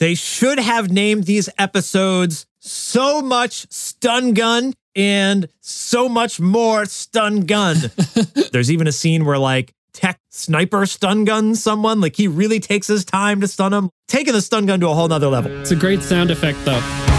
They should have named these episodes so much stun gun and so much more stun gun. There's even a scene where like tech sniper stun guns someone. Like he really takes his time to stun him, taking the stun gun to a whole nother level. It's a great sound effect, though.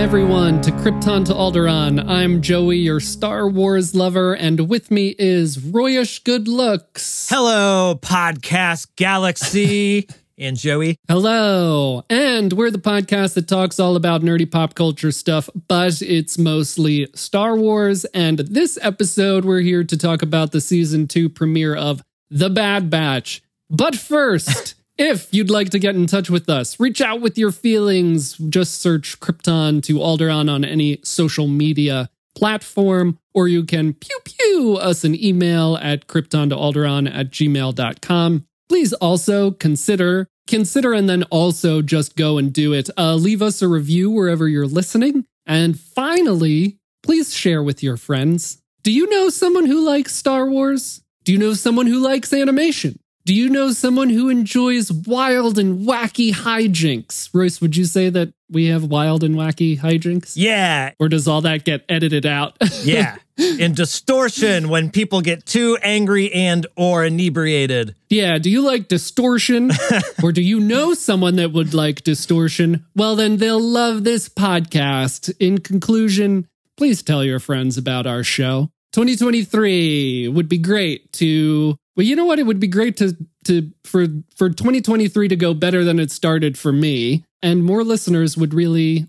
Welcome, everyone, to Krypton to Alderaan. I'm Joey, your Star Wars lover, and with me is Royish Good Looks. Hello, podcast galaxy. and Joey. Hello. And we're the podcast that talks all about nerdy pop culture stuff, but it's mostly Star Wars. And this episode, we're here to talk about the season two premiere of The Bad Batch. But first, if you'd like to get in touch with us, reach out with your feelings. Just search Krypton to Alderaan on any social media platform, or you can pew pew us an email at krypton to alderaan at gmail.com please also consider consider and then also just go and do it. Uh, leave us a review wherever you're listening. And finally please share with your friends. Do you know someone who likes star wars? Do you know someone who likes animation do you know someone who enjoys wild and wacky hijinks royce would you say that we have wild and wacky hijinks Yeah, or does all that get edited out yeah. In distortion when people get too angry and or inebriated. Yeah, do you like distortion? or do you know someone that would like distortion? Well, then they'll love this podcast. In conclusion, please tell your friends about our show. 2023 would be great to well, you know what? It would be great to to for for 2023 to go better than it started for me, and more listeners would really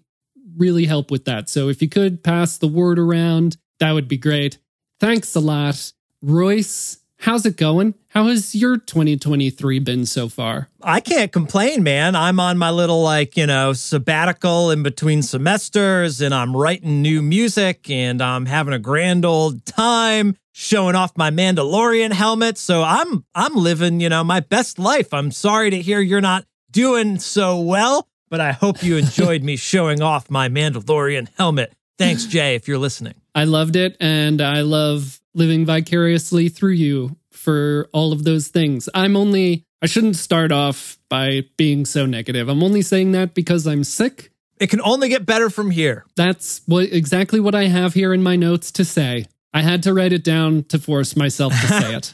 really help with that. So if you could pass the word around, that would be great. Thanks a lot. Royce, how's it going? How has your 2023 been so far? I can't complain, man. I'm on my little, like, you know, sabbatical in between semesters and I'm writing new music and I'm having a grand old time showing off my Mandalorian helmet. So I'm I'm living, you know, my best life. I'm sorry to hear you're not doing so well, but I hope you enjoyed me showing off my Mandalorian helmet. Thanks, Jay, if you're listening. I loved it and I love living vicariously through you for all of those things. I'm only I shouldn't start off by being so negative. I'm only saying that because I'm sick. It can only get better from here. That's what exactly what I have here in my notes to say. I had to write it down to force myself to say it.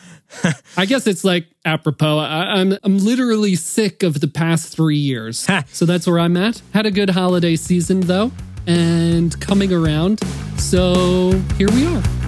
I guess it's like apropos. I, I'm I'm literally sick of the past three years, so that's where I'm at. Had a good holiday season though, and coming around. So here we are.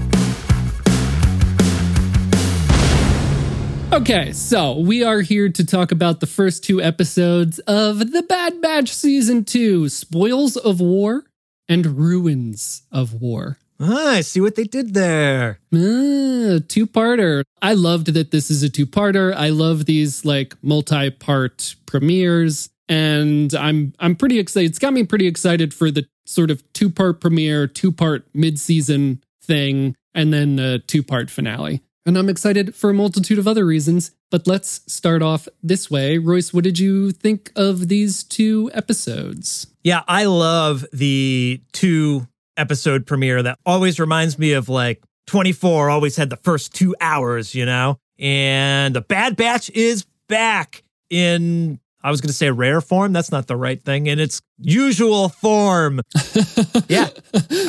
Okay, so we are here to talk about the first two episodes of The Bad Batch Season 2 Spoils of War and Ruins of War. Ah, I see what they did there. Ah, two parter. I loved that this is a two parter. I love these like multi part premieres, and I'm I'm pretty excited. It's got me pretty excited for the sort of two part premiere, two part mid season thing, and then the two part finale. And I'm excited for a multitude of other reasons. But let's start off this way. Royce, what did you think of these two episodes? Yeah, I love the two episode premiere that always reminds me of like 24 always had the first two hours, you know? And the Bad Batch is back in, I was going to say rare form. That's not the right thing. In its usual form. yeah,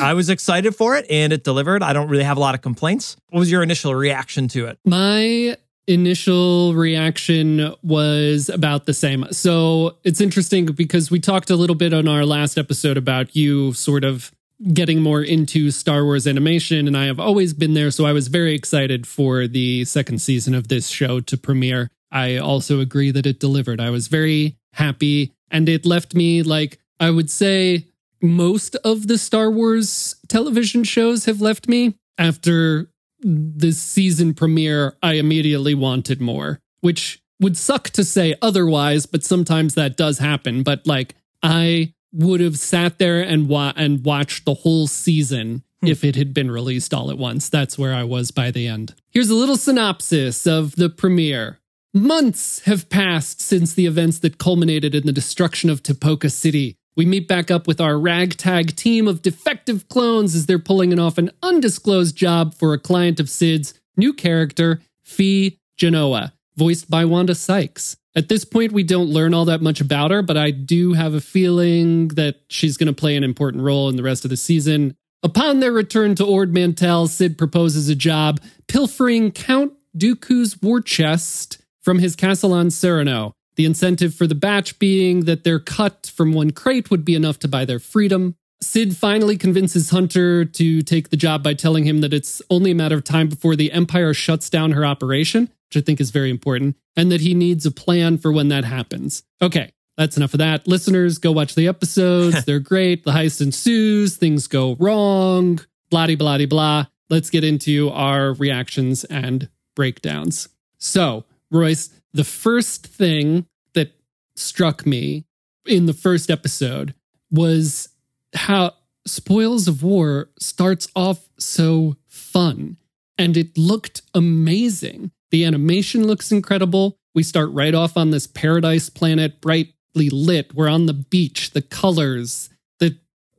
I was excited for it and it delivered. I don't really have a lot of complaints. What was your initial reaction to it? My initial reaction was about the same. So it's interesting because we talked a little bit on our last episode about you sort of getting more into Star Wars animation, and I have always been there. So I was very excited for the second season of this show to premiere. I also agree that it delivered. I was very happy, and it left me like, I would say, most of the Star Wars television shows have left me after the season premiere. I immediately wanted more, which would suck to say otherwise, but sometimes that does happen. But like, I would have sat there and wa- and watched the whole season hmm. if it had been released all at once. That's where I was by the end. Here's a little synopsis of the premiere. Months have passed since the events that culminated in the destruction of Tipoca City. We meet back up with our ragtag team of defective clones as they're pulling off an undisclosed job for a client of Cid's new character, Phee Genoa, voiced by Wanda Sykes. At this point, we don't learn all that much about her, but I do have a feeling that she's going to play an important role in the rest of the season. Upon their return to Ord Mantell, Cid proposes a job pilfering Count Dooku's war chest from his castle on Serenno. The incentive for the batch being that their cut from one crate would be enough to buy their freedom. Cid finally convinces Hunter to take the job by telling him that it's only a matter of time before the Empire shuts down her operation, which I think is very important, and that he needs a plan for when that happens. Okay, that's enough of that. Listeners, go watch the episodes. They're great. The heist ensues, things go wrong, blah blah blah. Let's get into our reactions and breakdowns. So, Royce, the first thing that struck me in the first episode was how Spoils of War starts off so fun and it looked amazing. The animation looks incredible. We start right off on this paradise planet, brightly lit. We're on the beach, the colors,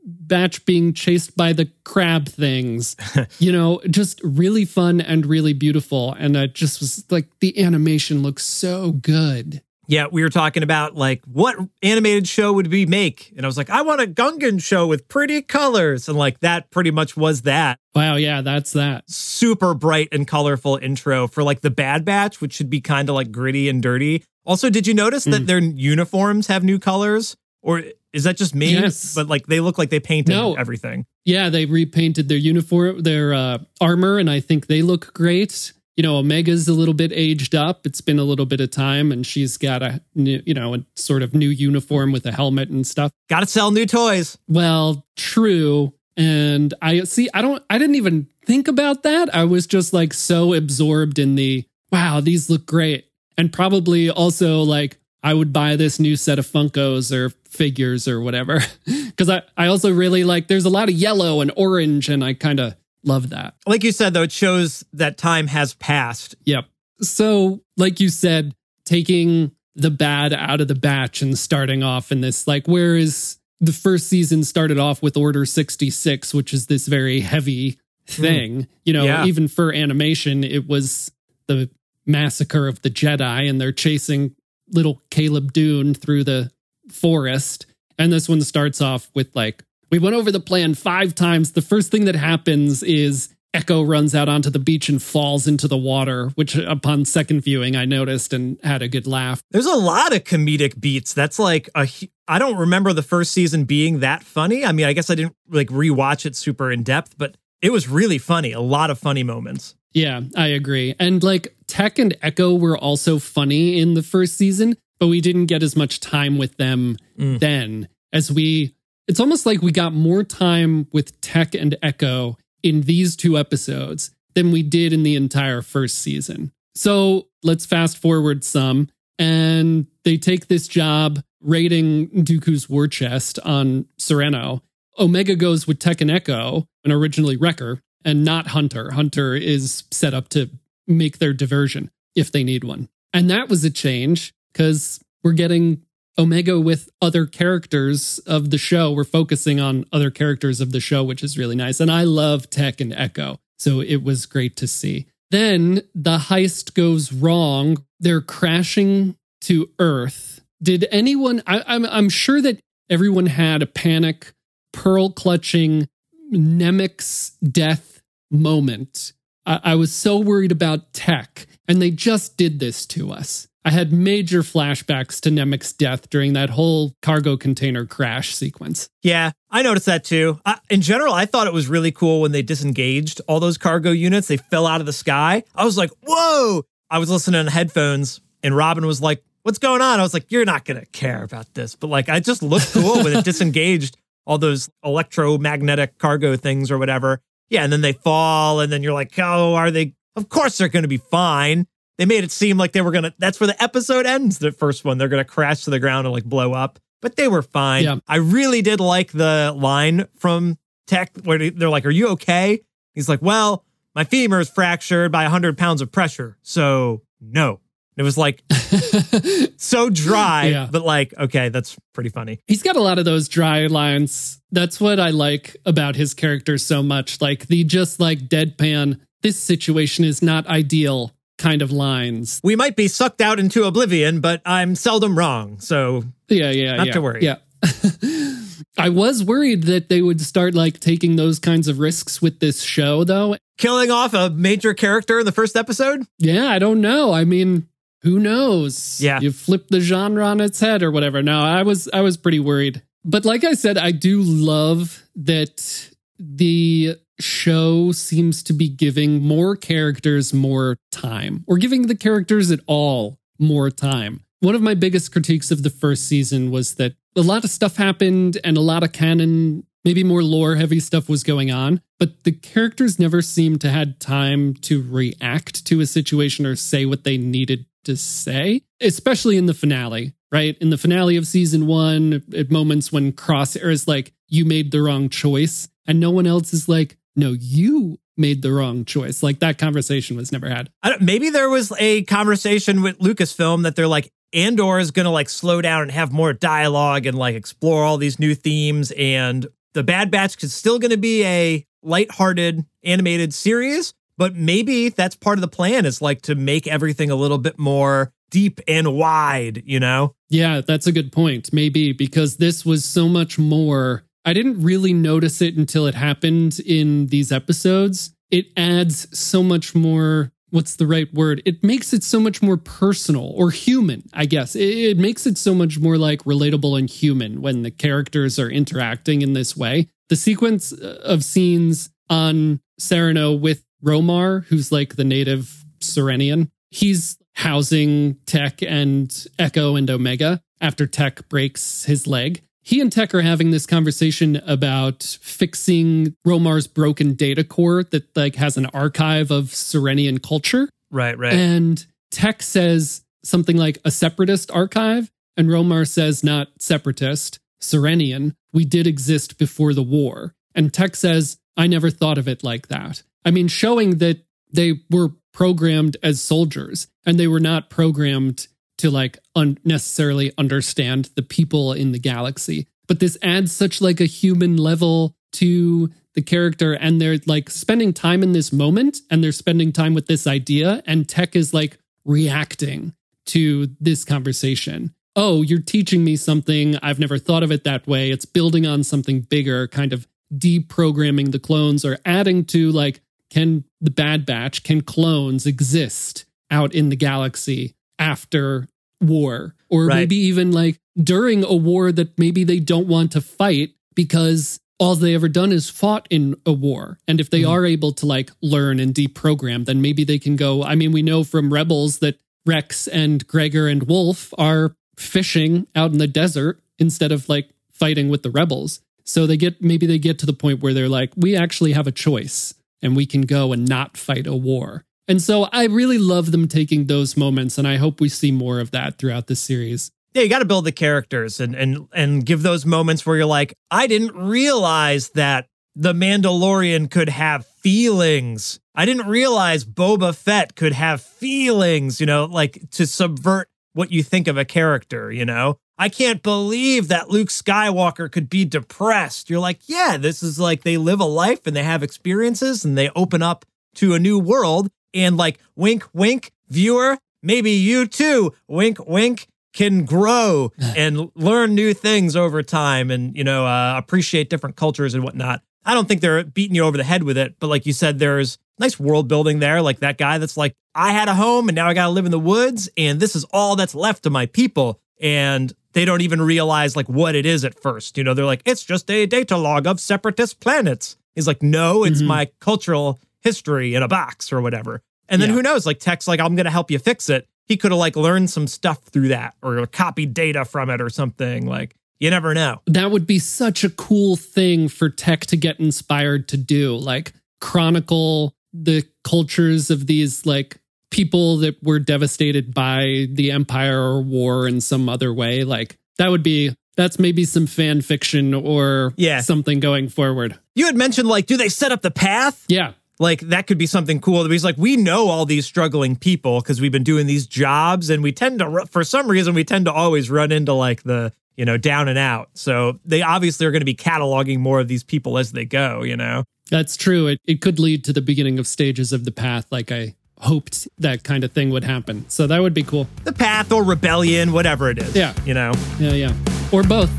batch being chased by the crab things. you know, just really fun and really beautiful. And I just was like, the animation looks so good. Yeah, we were talking about like what animated show would we make? And I was like, I want a Gungan show with pretty colors. And like that pretty much was that. Wow, yeah, that's that. Super bright and colorful intro for like the Bad Batch, which should be kind of like gritty and dirty. Also, did you notice that Mm. their uniforms have new colors? Or is that just me? Yes. But like they look like they painted No. everything. Yeah, they repainted their uniform, their uh, armor, and I think they look great. You know, Omega's a little bit aged up. It's been a little bit of time, and she's got a new, you know, a sort of new uniform with a helmet and stuff. Got to sell new toys. Well, true. And I see, I don't, I didn't even think about that. I was just like so absorbed in the wow, these look great. And probably also like, I would buy this new set of Funkos or figures or whatever. Cause I, I also really like, there's a lot of yellow and orange, and I kind of love that. Like you said, though, it shows that time has passed. Yep. So, like you said, taking the bad out of the batch and starting off in this, like, whereas the first season started off with Order 66, which is this very heavy hmm. thing, you know, Yeah. even for animation, it was the massacre of the Jedi and they're chasing little Caleb Dume through the forest. And this one starts off with, like, we went over the plan five times. The first thing that happens is Echo runs out onto the beach and falls into the water, which upon second viewing I noticed and had a good laugh. There's a lot of comedic beats. That's like a. I don't remember the first season being that funny. I mean, I guess I didn't like rewatch it super in depth, but it was really funny. A lot of funny moments. Yeah, I agree. And like Tech and Echo were also funny in the first season, but we didn't get as much time with them Mm. then as we it's almost like we got more time with Tech and Echo in these two episodes than we did in the entire first season. So let's fast forward some. And they take this job raiding Dooku's war chest on Serenno. Omega goes with Tech and Echo, and originally Wrecker, and not Hunter. Hunter is set up to make their diversion if they need one. And that was a change because we're getting Omega with other characters of the show. We're focusing on other characters of the show, which is really nice. And I love Tech and Echo. So it was great to see. Then the heist goes wrong. They're crashing to Earth. Did anyone, I, I'm, I'm sure that everyone had a panic, pearl clutching, Nemik's death moment. I, I was so worried about tech, and they just did this to us. I had major flashbacks to Nemik's death during that whole cargo container crash sequence. Yeah, I noticed that too. I, in general, I thought it was really cool when they disengaged all those cargo units. They fell out of the sky. I was like, whoa. I was listening on headphones, and Robin was like, what's going on? I was like, you're not going to care about this. But like, I just looked cool when it disengaged all those electromagnetic cargo things or whatever. Yeah, and then they fall, and then you're like, oh, are they? Of course they're going to be fine. They made it seem like they were going to, that's where the episode ends, the first one. They're going to crash to the ground and like blow up, but they were fine. Yeah. I really did like the line from Tech where they- they're like, Are you okay? He's like, Well, my femur is fractured by 100 pounds of pressure. So, no. It was like so dry, Yeah. but like, okay, that's pretty funny. He's got a lot of those dry lines. That's what I like about his character so much. Like the just like deadpan, this situation is not ideal kind of lines. We might be sucked out into oblivion, but I'm seldom wrong. So Yeah, yeah, Not yeah. to worry. Yeah. I was worried that they would start like taking those kinds of risks with this show though. killing off a major character in the first episode? Yeah, I don't know. I mean, who knows? Yeah. You flip the genre on its head or whatever. No, I was I was pretty worried. But like I said, I do love that the show seems to be giving more characters more time or giving the characters at all more time. One of my biggest critiques of the first season was that a lot of stuff happened and a lot of canon, maybe more lore heavy stuff was going on, but the characters never seemed to had time to react to a situation or say what they needed to say, especially in the finale, right? In the finale of season one, at moments when Crosshair is like, you made the wrong choice, and no one else is like, no, you made the wrong choice. Like that conversation was never had. Maybe there was a conversation with Lucasfilm that they're like, Andor is going to like slow down and have more dialogue and like explore all these new themes. And the Bad Batch is still going to be a lighthearted animated series, but maybe that's part of the plan is like to make everything a little bit more deep and wide, you know? Yeah, that's a good point. Maybe because this was so much more. I didn't really notice it until it happened in these episodes. It adds so much more. What's the right word? It makes it so much more personal or human, I guess. It, it makes it so much more like relatable and human when the characters are interacting in this way. The sequence uh, of scenes on Serenno with Romar, who's like the native Serennian, he's housing Tech and Echo and Omega after Tech breaks his leg. He and Tech are having this conversation about fixing Romar's broken data core that like has an archive of Serennian culture. Right, right. And Tech says something like a separatist archive, and Romar says not separatist, Serenian. We did exist before the war. And Tech says, I never thought of it like that. I mean, showing that they were programmed as soldiers and they were not programmed to like unnecessarily understand the people in the galaxy. But this adds such like a human level to the character and they're like spending time in this moment and they're spending time with this idea and tech is like reacting to this conversation. Oh you're teaching me something. I've never thought of it that way. It's building on something bigger kind of deprogramming the clones or adding to like can the bad batch can clones exist out in the galaxy after war? Or Right. maybe even like during a war that maybe they don't want to fight because all they ever done is fought in a war. And if they mm-hmm. are able to like learn and deprogram then maybe they can go i mean we know from rebels that rex and gregor and wolf are fishing out in the desert instead of like fighting with the rebels. So they get maybe they get to the point where they're like we actually have a choice and we can go and not fight a war and so i really love them taking those moments and i hope we see more of that throughout the series yeah, you got to build the characters and and and give those moments where you're like, I didn't realize that the Mandalorian could have feelings. I didn't realize Boba Fett could have feelings, you know, like to subvert what you think of a character, you know? I can't believe that Luke Skywalker could be depressed. You're like, yeah, this is like they live a life and they have experiences and they open up to a new world. And like, wink, wink, viewer, maybe you too, wink, wink, can grow and learn new things over time and, you know, uh, appreciate different cultures and whatnot. I don't think they're beating you over the head with it, but like you said, there's nice world building there. Like that guy that's like, I had a home and now I got to live in the woods and this is all that's left of my people. And they don't even realize like what it is at first. You know, they're like, it's just a data log of separatist planets. He's like, no, it's Mhm. my cultural history in a box or whatever. And then Yeah. who knows? Like Tech's like, I'm gonna help you fix it. He could have like learned some stuff through that or copied data from it or something. Like you never know. that would be such a cool thing for tech to get inspired to do like chronicle the cultures of these like people that were devastated by the empire or war in some other way like that would be that's maybe some fan fiction or Yeah. something going forward You had mentioned like, do they set up the path? yeah like that could be something cool. He's like, we know all these struggling people because we've been doing these jobs, and we tend to, for some reason, we tend to always run into like the you know down and out. So they obviously are going to be cataloging more of these people as they go. You know, That's true. It, it could lead to the beginning of stages of the path, like I hoped that kind of thing would happen. So that would be cool. the path or rebellion, whatever it is. Yeah. you know. Yeah, yeah. Or both.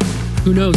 Who knows?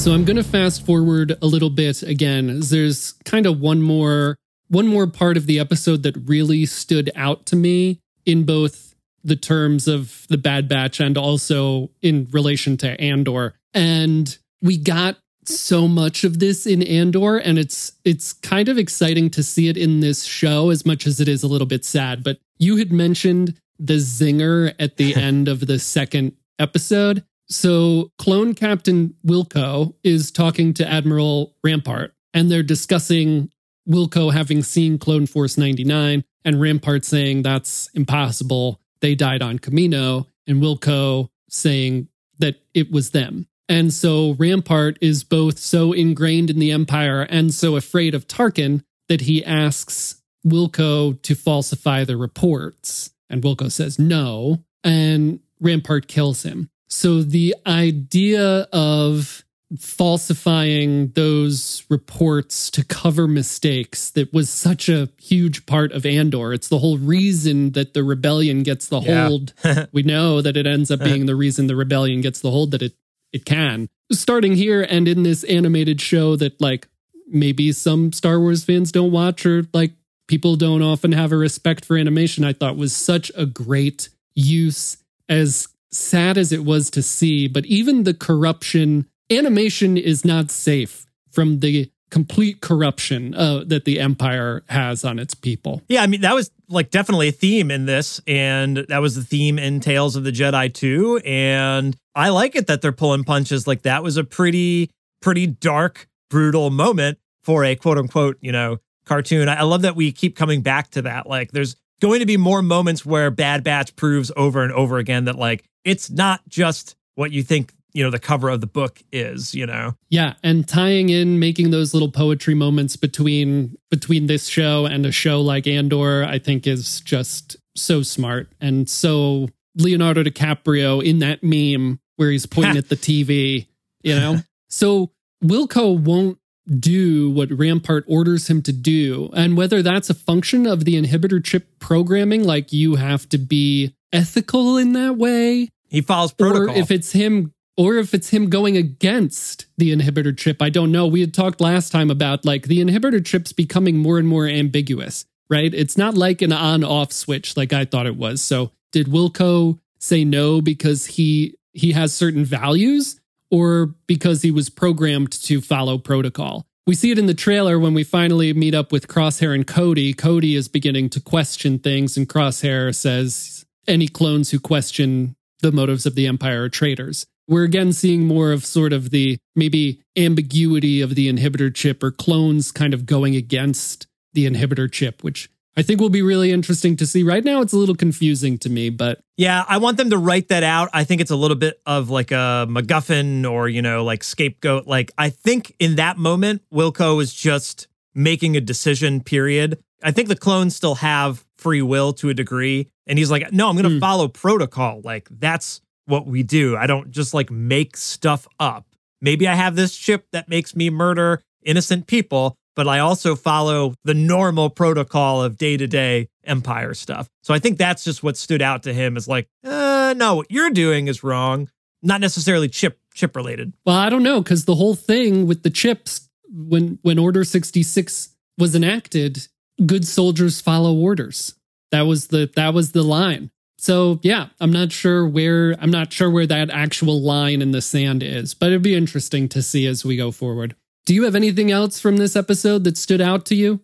So I'm going to fast forward a little bit again. There's kind of one more one more part of the episode that really stood out to me in both the terms of the Bad Batch and also in relation to Andor. And we got so much of this in Andor and it's it's kind of exciting to see it in this show as much as it is a little bit sad. But you had mentioned the zinger at the end of the second episode. So, clone Captain Wilco is talking to Admiral Rampart, and they're discussing Wilco having seen Clone Force 99, and Rampart saying that's impossible. They died on Camino, and Wilco saying that it was them. And so, Rampart is both so ingrained in the Empire and so afraid of Tarkin that he asks Wilco to falsify the reports. And Wilco says no, and Rampart kills him. So the idea of falsifying those reports to cover mistakes that was such a huge part of Andor. It's the whole reason that the rebellion gets the Yeah. hold. we know that it ends up being the reason the rebellion gets the hold that it it can. Starting here and in this animated show that like maybe some Star Wars fans don't watch or like people don't often have a respect for animation, I thought was such a great use as sad as it was to see, but even the corruption, animation is not safe from the complete corruption uh, that the empire has on its people. Yeah, I mean that was like definitely a theme in this, and that was the theme in Tales of the Jedi too. And I like it that they're pulling punches. Like that was a pretty, pretty dark, brutal moment for a quote unquote, you know, cartoon. I, I love that we keep coming back to that. Like there's going to be more moments where Bad Batch proves over and over again that like it's not just what you think, you know, the cover of the book is, you know. Yeah, and tying in making those little poetry moments between between this show and a show like Andor, I think is just so smart and so Leonardo DiCaprio in that meme where he's pointing at the TV, you know. So Wilco won't do what Rampart orders him to do, and whether that's a function of the inhibitor chip programming, like you have to be ethical in that way, He follows protocol. or if it's him or if it's him going against the inhibitor chip i don't know. We had talked last time about like the inhibitor chip's becoming more and more ambiguous right? It's not like an on off switch like i thought it was. So did wilco say no because he he has certain values or because he was programmed to follow protocol? We see it in the trailer when we finally meet up with crosshair and cody. Cody is beginning to question things and crosshair says any clones who question the motives of the empire are traitors. We're again seeing more of sort of the maybe ambiguity of the inhibitor chip or clones kind of going against the inhibitor chip, which I think will be really interesting to see. Right now, it's a little confusing to me, but Yeah, I want them to write that out. I think it's a little bit of like a MacGuffin or, you know, like scapegoat. Like, I think in that moment, Wilco is just making a decision, period. I think the clones still have free will to a degree. And he's like, no, I'm going to Hmm. follow protocol. Like, that's what we do. I don't just like make stuff up. Maybe I have this chip that makes me murder innocent people, but I also follow the normal protocol of day to day empire stuff. So I think that's just what stood out to him is like, uh, no, what you're doing is wrong. Not necessarily chip chip related. well, I don't know because the whole thing with the chips when when Order sixty six was enacted, good soldiers follow orders. That was the that was the line. So yeah, I'm not sure where I'm not sure where that actual line in the sand is, but it'd be interesting to see as we go forward. Do you have anything else from this episode that stood out to you?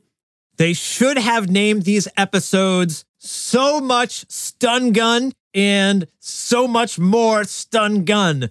They should have named these episodes so much stun gun and so much more stun gun.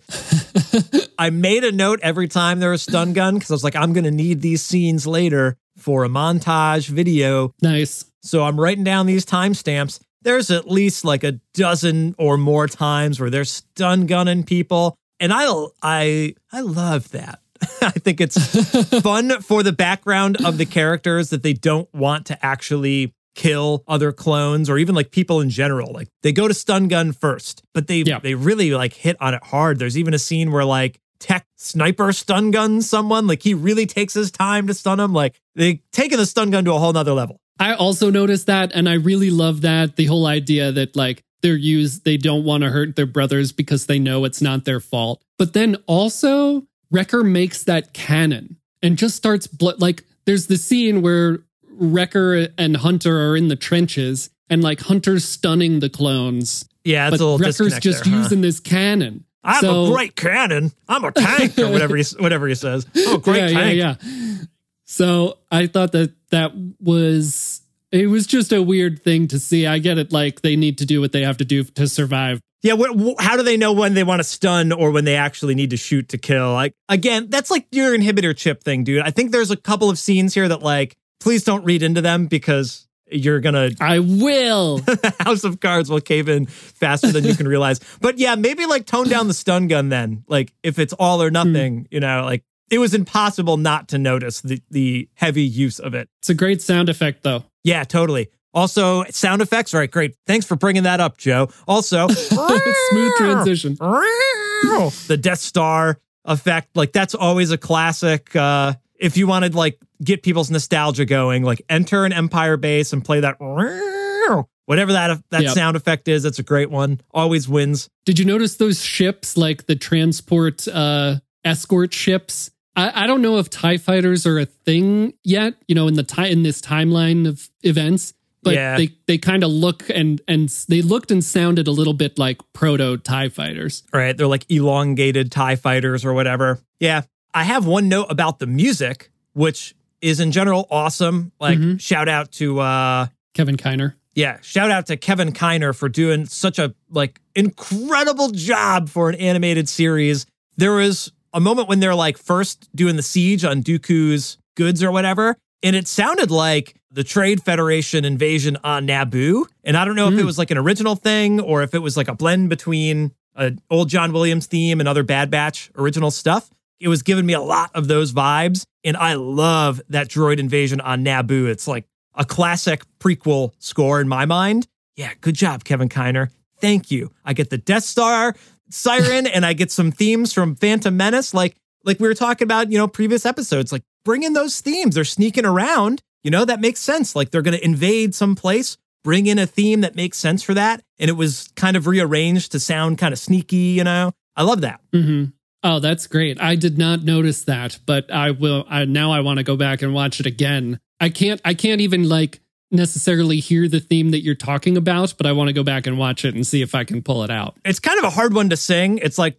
I made a note every time there was stun gun because I was like, I'm going to need these scenes later for a montage video. Nice. So I'm writing down these timestamps. There's at least like a dozen or more times where they're stun gunning people. And I I I love that. I think it's fun for the background of the characters that they don't want to actually kill other clones or even like people in general. Like they go to stun gun first, but they Yeah. they really like hit on it hard. There's even a scene where like tech sniper stun guns someone. Like he really takes his time to stun him. Like they taking the stun gun to a whole nother level. I also noticed that, and I really love that the whole idea that like they're used, they don't want to hurt their brothers because they know it's not their fault. But then also, Wrecker makes that canon and just starts bl- like there's the scene where Wrecker and Hunter are in the trenches, and like Hunter's stunning the clones, Yeah, it's but a little Wrecker's just there, huh? using this cannon. I'm So- a great cannon. I'm a tank or whatever he whatever he says. I'm great yeah, tank. yeah, yeah. So I thought that that was it was just a weird thing to see. I get it, like they need to do what they have to do to survive. Yeah, wh- how do they know when they want to stun or when they actually need to shoot to kill? Like again, that's like your inhibitor chip thing, dude. I think there's a couple of scenes here that like please don't read into them because you're gonna I will. House of Cards will cave in faster than you can realize. But yeah, maybe like tone down the stun gun then. Like if it's all or nothing, hmm. you know, like it was impossible not to notice the the heavy use of it. it's a great sound effect, though. Yeah, totally. Also, sound effects. All right, great. Thanks for bringing that up, Joe. Also, Smooth transition. the Death Star effect, like that's always a classic. Uh, if you wanted like get people's nostalgia going, like enter an Empire base and play that whatever that that Yep. sound effect is. That's a great one. Always wins. Did you notice those ships, like the transport uh, escort ships? I, I don't know if Tie fighters are a thing yet. You know, in the ti- in this timeline of events, but Yeah. they they kind of look and and they looked and sounded a little bit like proto Tie fighters. Right? They're like elongated Tie fighters or whatever. Yeah. I have one note about the music, which is in general awesome. Like Mhm. shout out to uh Kevin Kiner. yeah, shout out to Kevin Kiner for doing such a like incredible job for an animated series. There was a moment when they're like first doing the siege on Dooku's goods or whatever, and it sounded like the Trade Federation invasion on Naboo. And I don't know if it Hmm. was like an original thing or if it was like a blend between an old John Williams theme and other Bad Batch original stuff. It was giving me a lot of those vibes, and I love that droid invasion on Naboo. It's like a classic prequel score in my mind. Yeah, good job, Kevin Kiner. Thank you. I get the Death Star siren and I get some themes from Phantom Menace. Like, like we were talking about, you know, previous episodes. Like, bring in those themes. They're sneaking around. You know, that makes sense. Like they're gonna invade some place, bring in a theme that makes sense for that. And it was kind of rearranged to sound kind of sneaky, you know. I love that. Mm-hmm. Oh, that's great. I did not notice that, but I will. I, now I want to go back and watch it again. I can't. I can't even like necessarily hear the theme that you're talking about, but I want to go back and watch it and see if I can pull it out. It's kind of a hard one to sing. It's like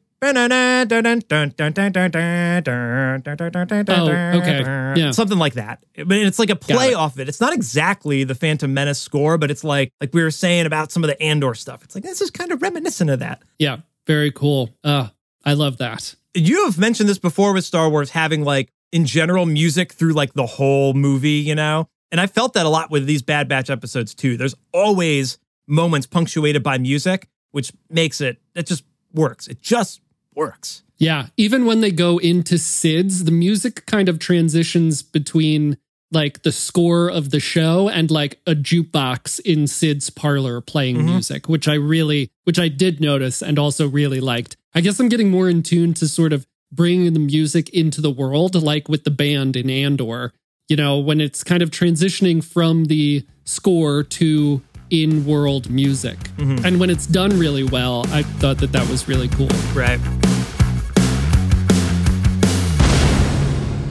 Oh, okay. Yeah. Something like that. But it's like a play it. off it. It's not exactly the Phantom Menace score, but it's like like we were saying about some of the Andor stuff. It's like this is kind of reminiscent of that. Yeah, very cool. Uh, I love that. You have mentioned this before with Star Wars having like in general music through like the whole movie, you know? And I felt that a lot with these Bad Batch episodes too. There's always moments punctuated by music, which makes it it just works. It just works. Yeah, even when they go into Cid's, the music kind of transitions between like the score of the show and like a jukebox in Cid's parlor playing Mhm. music, which I really, which I did notice and also really liked. I guess I'm getting more in tune to sort of bringing the music into the world, like with the band in Andor. You know, when it's kind of transitioning from the score to in world music. Mhm. And when it's done really well, I thought that that was really cool. Right.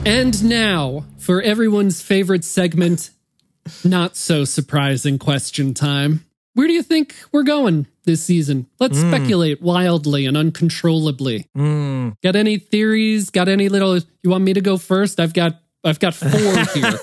And now, for everyone's favorite segment, not so surprising question time. Where do you think we're going this season? Let's Mm. speculate wildly and uncontrollably. Mm. Got any theories? Got any little you want me to go first? I've got I've got four here.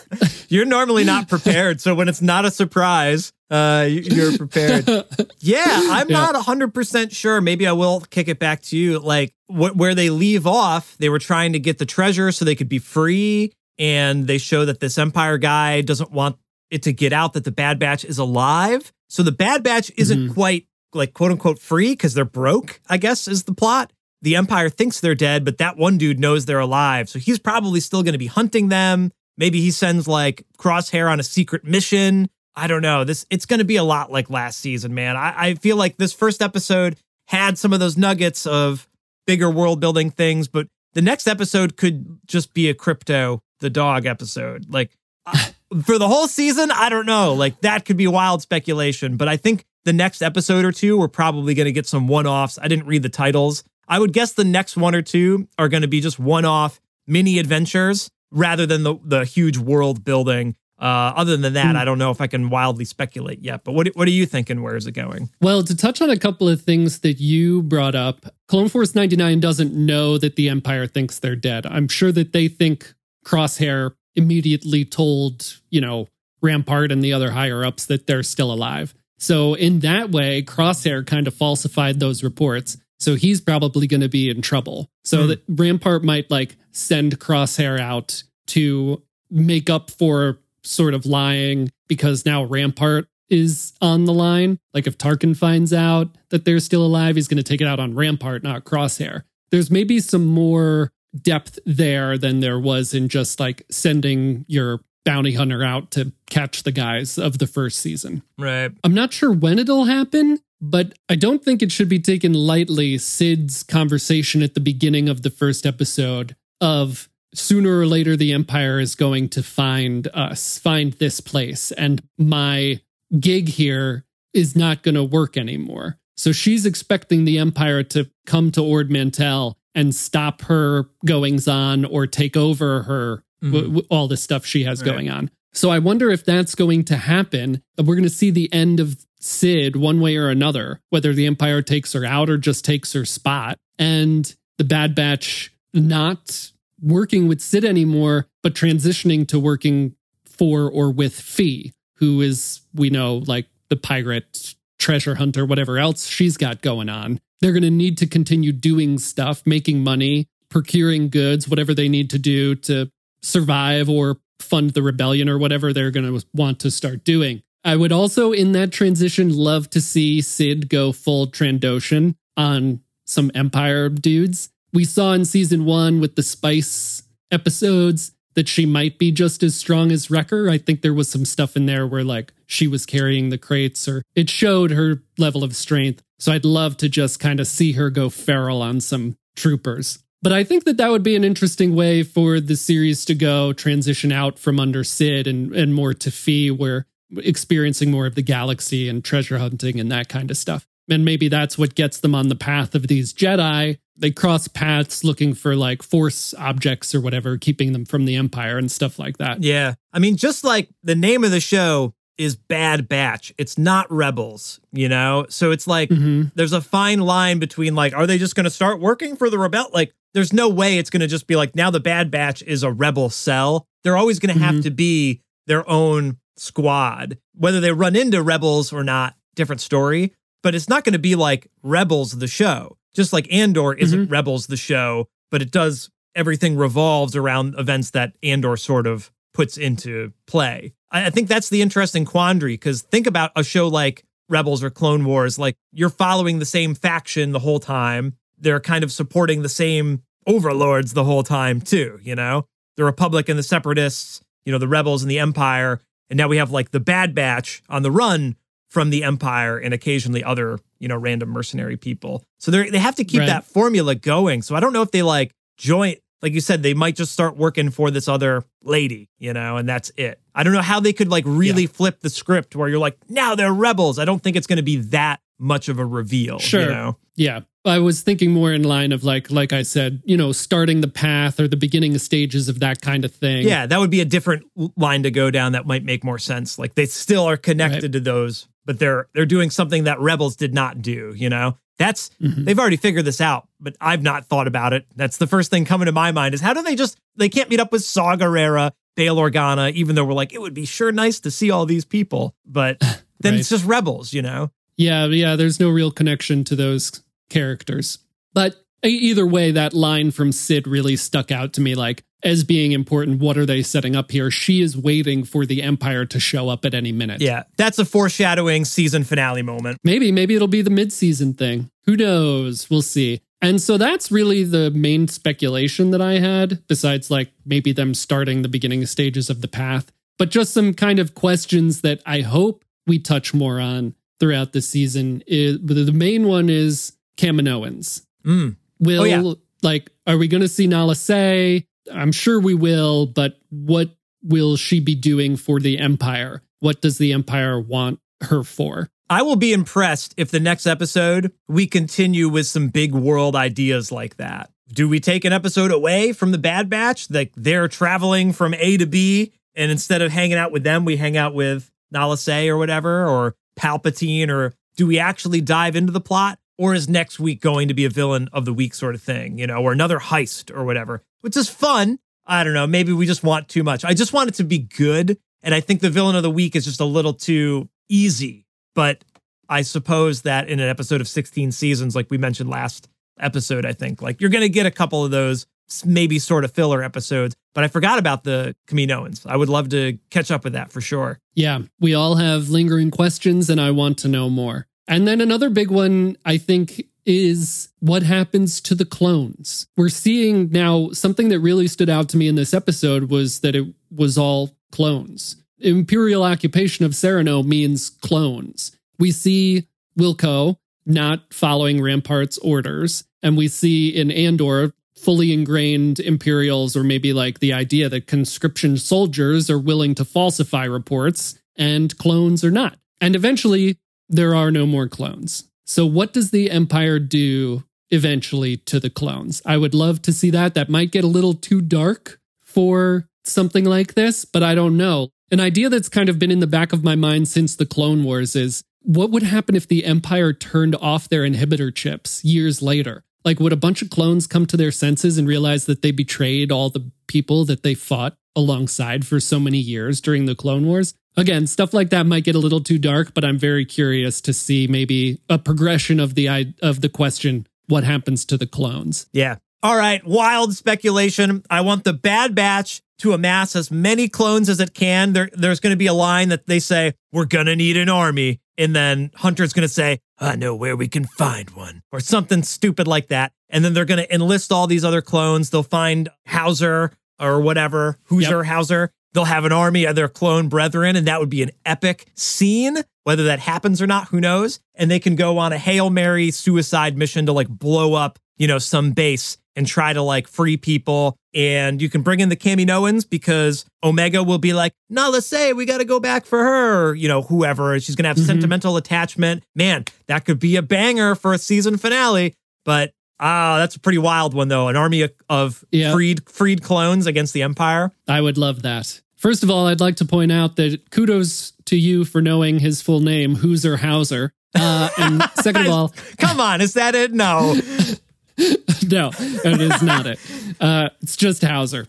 You're normally not prepared, so when it's not a surprise, uh, you- you're prepared. Yeah, I'm Yeah. not 100% sure. Maybe I will kick it back to you. Like wh- where they leave off, they were trying to get the treasure so they could be free. And they show that this Empire guy doesn't want it to get out that the Bad Batch is alive. So the Bad Batch isn't Mhm. quite like quote unquote free because they're broke, I guess is the plot. The Empire thinks they're dead, but that one dude knows they're alive. So he's probably still going to be hunting them. Maybe he sends like Crosshair on a secret mission. I don't know. This it's going to be a lot like last season, man. I, I feel like this first episode had some of those nuggets of bigger world building things, but the next episode could just be a Krypto the dog episode. Like I- uh, for the whole season, I don't know. Like that could be wild speculation, but I think the next episode or two we're probably going to get some one-offs. I didn't read the titles. I would guess the next one or two are going to be just one-off mini adventures rather than the the huge world building. Uh, other than that, I don't know if I can wildly speculate yet. But what what are you thinking? Where is it going? Well, to touch on a couple of things that you brought up, Clone Force 99 doesn't know that the Empire thinks they're dead. I'm sure that they think Crosshair immediately told, you know, Rampart and the other higher ups that they're still alive. So, in that way, Crosshair kind of falsified those reports. So, he's probably going to be in trouble. So, Hmm. that Rampart might like send Crosshair out to make up for sort of lying because now Rampart is on the line. Like if Tarkin finds out that they're still alive, he's going to take it out on Rampart, not Crosshair. There's maybe some more depth there than there was in just like sending your bounty hunter out to catch the guys of the first season. Right. I'm not sure when it'll happen, but I don't think it should be taken lightly. Cid's conversation at the beginning of the first episode of sooner or later the Empire is going to find us, find this place, and my gig here is not going to work anymore. So she's expecting the Empire to come to Ord Mantell and stop her goings on or take over her mm-hmm. w- w- all the stuff she has Right. going on. So I wonder if that's going to happen. We're going to see the end of Cid one way or another, whether the Empire takes her out or just takes her spot, and the Bad Batch not working with Cid anymore, but transitioning to working for or with Phee, who is, we know, like the pirate treasure hunter, whatever else she's got going on. They're going to need to continue doing stuff, making money, procuring goods, whatever they need to do to survive or fund the rebellion or whatever they're going to want to start doing. I would also, in that transition, love to see Cid go full Trandoshan on some Empire dudes. We saw in season one with the Spice episodes that she might be just as strong as Wrecker. I think there was some stuff in there where like she was carrying the crates or it showed her level of strength. So I'd love to just kind of see her go feral on some troopers. But I think that that would be an interesting way for the series to go transition out from under Cid and, and more to Phee, where experiencing more of the galaxy and treasure hunting and that kind of stuff. And maybe that's what gets them on the path of these Jedi. They cross paths looking for like force objects or whatever, keeping them from the Empire and stuff like that. Yeah. I mean, just like the name of the show is Bad Batch, it's not Rebels, you know? So it's like Mhm. there's a fine line between like, are they just going to start working for the rebel? Like, there's no way it's going to just be like, now the Bad Batch is a rebel cell. They're always going to have Mhm. to be their own squad. Whether they run into rebels or not, different story. But it's not going to be like Rebels the show. Just like Andor isn't mm-hmm. Rebels the show, but it does everything revolves around events that Andor sort of puts into play. I, I think that's the interesting quandary because think about a show like Rebels or Clone Wars, like you're following the same faction the whole time. They're kind of supporting the same overlords the whole time, too, you know? The Republic and the Separatists, you know, the Rebels and the Empire. And now we have like the Bad Batch on the run from the Empire and occasionally other, you know, random mercenary people. So they they have to keep Right. that formula going. So I don't know if they like join like you said, they might just start working for this other lady, you know, and that's it. I don't know how they could like really flip the script where you're like, now they're rebels. I don't think it's going to be that much of a reveal. Sure. You know? Yeah. I was thinking more in line of like, like I said, you know, starting the path or the beginning stages of that kind of thing. Yeah, that would be a different line to go down that might make more sense. Like they still are connected Right. to those, but they're they're doing something that rebels did not do, you know? That's Mhm. they've already figured this out, but I've not thought about it. That's the first thing coming to my mind is how do they just they can't meet up with Saw Gerrera, Bail Organa, even though we're like, it would be sure nice to see all these people. But then Right. it's just rebels, you know? Yeah, yeah, there's no real connection to those characters. But either way, that line from Cid really stuck out to me like as being important. What are they setting up here? She is waiting for the Empire to show up at any minute. Yeah. That's a foreshadowing season finale moment. Maybe, maybe it'll be the mid-season thing. Who knows? We'll see. And so that's really the main speculation that I had, besides like maybe them starting the beginning stages of the path, but just some kind of questions that I hope we touch more on throughout the season. Is, the main one is Kaminoans. Mm. Will Oh, yeah. like are we going to see Nala Se? I'm sure we will, but what will she be doing for the Empire? What does the Empire want her for? I will be impressed if the next episode we continue with some big world ideas like that. Do we take an episode away from the Bad Batch? Like they're traveling from A to B, and instead of hanging out with them, we hang out with Nala Se or whatever, or Palpatine, or do we actually dive into the plot? Or is next week going to be a villain of the week sort of thing, you know, or another heist or whatever, which is fun. I don't know. Maybe we just want too much. I just want it to be good. And I think the villain of the week is just a little too easy. But I suppose that in an episode of 16 seasons, like we mentioned last episode, I think, like you're going to get a couple of those maybe sort of filler episodes. But I forgot about the Kaminoans. I would love to catch up with that for sure. Yeah, we all have lingering questions, and I want to know more. And then another big one, I think, is what happens to the clones. We're seeing now something that really stood out to me in this episode was that it was all clones. Imperial occupation of Serenno means clones. We see Wilco not following Rampart's orders, and we see in Andor fully ingrained Imperials, or maybe like the idea that conscription soldiers are willing to falsify reports and clones are not. And eventually, there are no more clones. So, what does the Empire do eventually to the clones? I would love to see that. That might get a little too dark for something like this, but I don't know. An idea that's kind of been in the back of my mind since the Clone Wars is what would happen if the Empire turned off their inhibitor chips years later? Like, would a bunch of clones come to their senses and realize that they betrayed all the people that they fought alongside for so many years during the Clone Wars? Again, stuff like that might get a little too dark, but I'm very curious to see maybe a progression of the of the question: what happens to the clones? Yeah. All right. Wild speculation. I want the Bad Batch to amass as many clones as it can. There, there's going to be a line that they say, We're going to need an army. And then Hunter's going to say, I know where we can find one, or something stupid like that. And then they're going to enlist all these other clones. They'll find Howzer or whatever, Hoosier Howzer. They'll have an army of their clone brethren, and that would be an epic scene. Whether that happens or not, who knows? And they can go on a Hail Mary suicide mission to like blow up, you know, some base and try to like free people. And you can bring in the Kaminoans because Omega will be like, no, let's say we got to go back for her, you know, whoever. She's going to have Mhm. sentimental attachment. Man, that could be a banger for a season finale. But ah, that's a pretty wild one, though. An army of, Yeah. freed freed clones against the Empire. I would love that. First of all, I'd like to point out that kudos to you for knowing his full name, Hooser Howzer. Uh, and second of all, Come on, is that it? No. no, it is not it. Uh, it's just Howzer.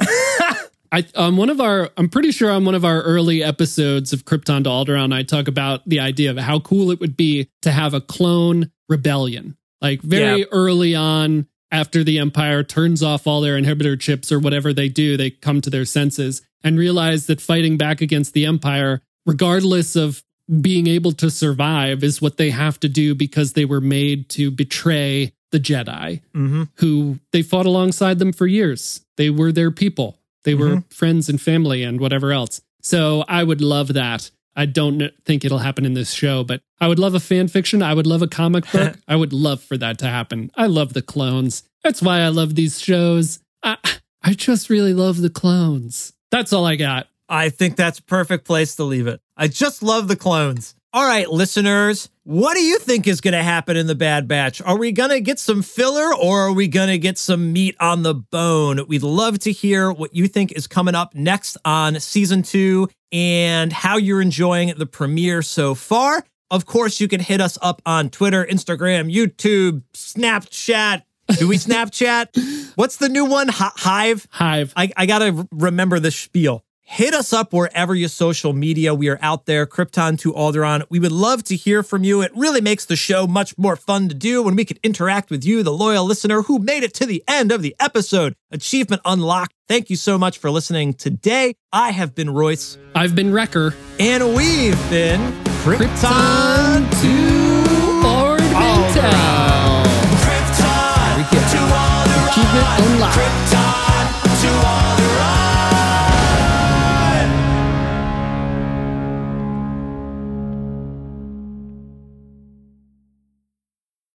I on one of our, I'm pretty sure on one of our early episodes of Krypton to Alderaan, I talk about the idea of how cool it would be to have a clone rebellion, like very Yeah. early on. After the Empire turns off all their inhibitor chips or whatever they do, they come to their senses and realize that fighting back against the Empire, regardless of being able to survive, is what they have to do because they were made to betray the Jedi hmm who they fought alongside them for years. They were their people. They were friends and family and whatever else. So I would love that. I don't think it'll happen in this show, but I would love a fan fiction. I would love a comic book. I would love for that to happen. I love the clones. That's why I love these shows. I, I just really love the clones. That's all I got. I think that's a perfect place to leave it. I just love the clones. All right, listeners, what do you think is going to happen in the Bad Batch? Are we going to get some filler or are we going to get some meat on the bone? We'd love to hear what you think is coming up next on season two and how you're enjoying the premiere so far. Of course, you can hit us up on Twitter, Instagram, YouTube, Snapchat. Do we Snapchat? What's the new one? Hi- Hive? Hive. I, I got to remember the spiel hit us up wherever your social media. We are out there, Krypton to Alderaan. We would love to hear from you. It really makes the show much more fun to do when we can interact with you, the loyal listener who made it to the end of the episode. Achievement unlocked. Thank you so much for listening today. I have been Royce. I've been Wrecker. And we've been Krypton, Krypton to Krypton to Alderaan. Achievement unlocked.